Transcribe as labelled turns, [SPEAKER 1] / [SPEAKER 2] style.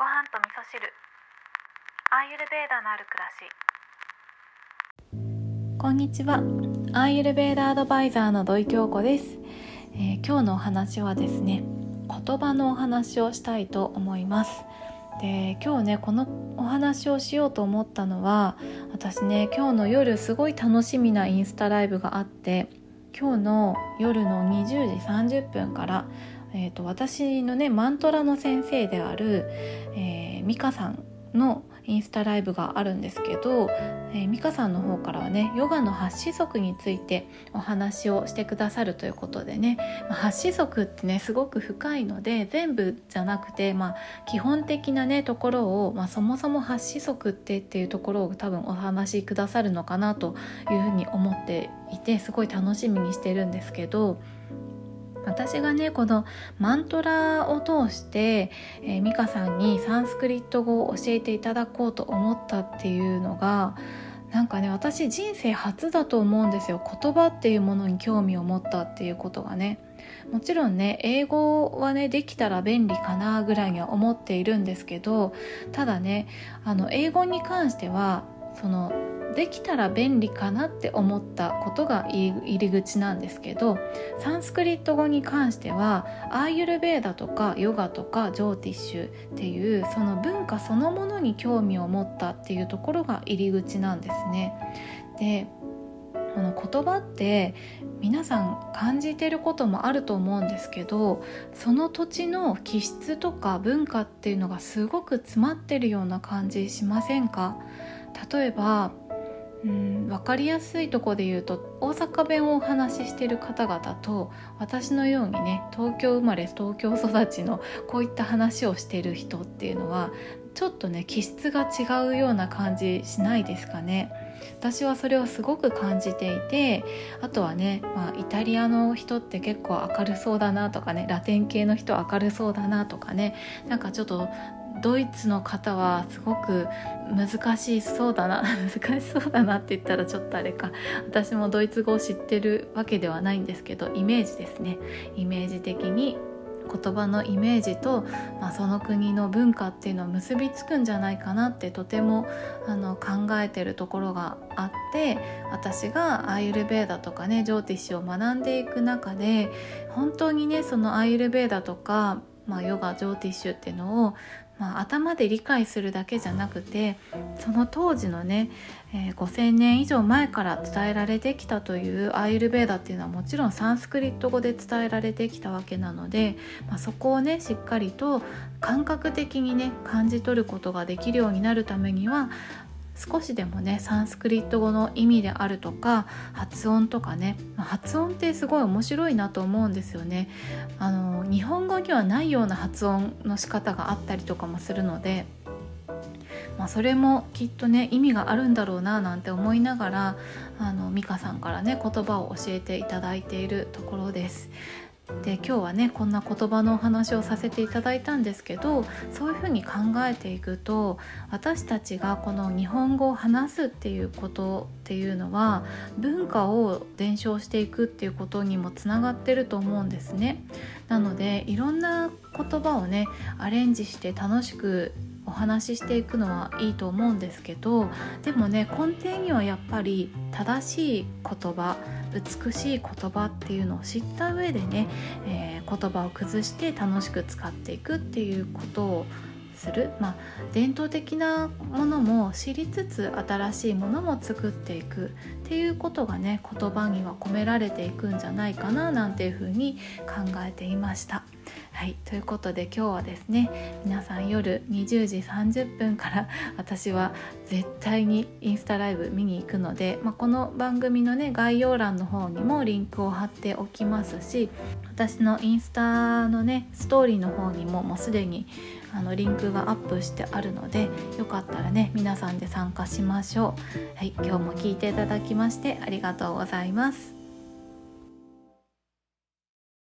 [SPEAKER 1] ご飯と味噌汁。アーユルベーダのある暮らし。
[SPEAKER 2] こんにちは。アーユルベーダアドバイザーの土井京子です、えー、今日のお話はですね言葉のお話をしたいと思います。で今日ねこのお話をしようと思ったのは私ね今日の夜すごい楽しみなインスタライブがあって今日の夜の20時30分からえーと、私のねマントラの先生である、えー、美香さんのインスタライブがあるんですけど、えー、美香さんの方からはねヨガの8子則についてお話をしてくださるということでね、まあ、8子則ってねすごく深いので全部じゃなくて、まあ、基本的なねところを、まあ、そもそも8子則ってっていうところを多分お話しくださるのかなというふうに思っていてすごい楽しみにしてるんですけど。私がねこのマントラを通して、えー、美香さんにサンスクリット語を教えていただこうと思ったっていうのがなんかね私人生初だと思うんですよ。言葉っていうものに興味を持ったっていうことがね。もちろんね英語はねできたら便利かなぐらいには思っているんですけどただねあの英語に関してはそのできたら便利かなって思ったことが入り口なんですけどサンスクリット語に関してはアーユルベーダとかヨガとかジョーティッシュっていうその文化そのものに興味を持ったっていうところが入り口なんですね。でこの言葉って皆さん感じてることもあると思うんですけどその土地の気質とか文化っていうのがすごく詰まってるような感じしませんか？例えばうん分かりやすいとこで言うと大阪弁をお話ししてる方々と私のようにね東京生まれ東京育ちのこういった話をしてる人っていうのはちょっとね気質が違うような感じしないですかね。私はそれをすごく感じていてあとはね、まあ、イタリアの人って結構明るそうだなとかねラテン系の人明るそうだなとかねなんかちょっとドイツの方はすごく難しそうだな 難しそうだなって言ったらちょっとあれか。私もドイツ語を知ってるわけではないんですけどイメージですね。イメージ的に言葉のイメージと、まあ、その国の文化っていうのを結びつくんじゃないかなってとてもあの考えてるところがあって私がアーユルベーダとかねジョーティッシュを学んでいく中で本当にねそのアーユルベーダとかまあ、ヨガジョーティッシュっていうのをまあ、頭で理解するだけじゃなくてその当時のね、えー、5,000年以上前から伝えられてきたというアイルベーダっていうのはもちろんサンスクリット語で伝えられてきたわけなので、まあ、そこをねしっかりと感覚的にね感じ取ることができるようになるためには少しでもねサンスクリット語の意味であるとか発音とかね発音ってすごい面白いなと思うんですよねあの日本語にはないような発音の仕方があったりとかもするのでまあ、それもきっとね意味があるんだろうななんて思いながらあの美香さんからね言葉を教えていただいているところです。で今日はねこんな言葉のお話をさせていただいたんですけどそういうふうに考えていくと私たちがこの日本語を話すっていうことっていうのは文化を伝承していくっていうことにもつながってると思うんですね。なのでいろんな言葉をねアレンジして楽しくお話ししていくのはいいと思うんですけどでもね根底にはやっぱり正しい言葉美しい言葉っていうのを知った上でね、えー、言葉を崩して楽しく使っていくっていうことをする、まあ、伝統的なものも知りつつ新しいものも作っていくっていうことがね言葉には込められていくんじゃないかななんていうふうに考えていました。はいということで今日はですね皆さん夜20時30分から 私は絶対にインスタライブ見に行くので、まあ、この番組のね概要欄の方にもリンクを貼っておきますし私のインスタのねストーリーの方にももうすでにあのリンクがアップしてあるのでよかったらね皆さんで参加しましょう。はい、今日も聞いていただきましてありがとうございます。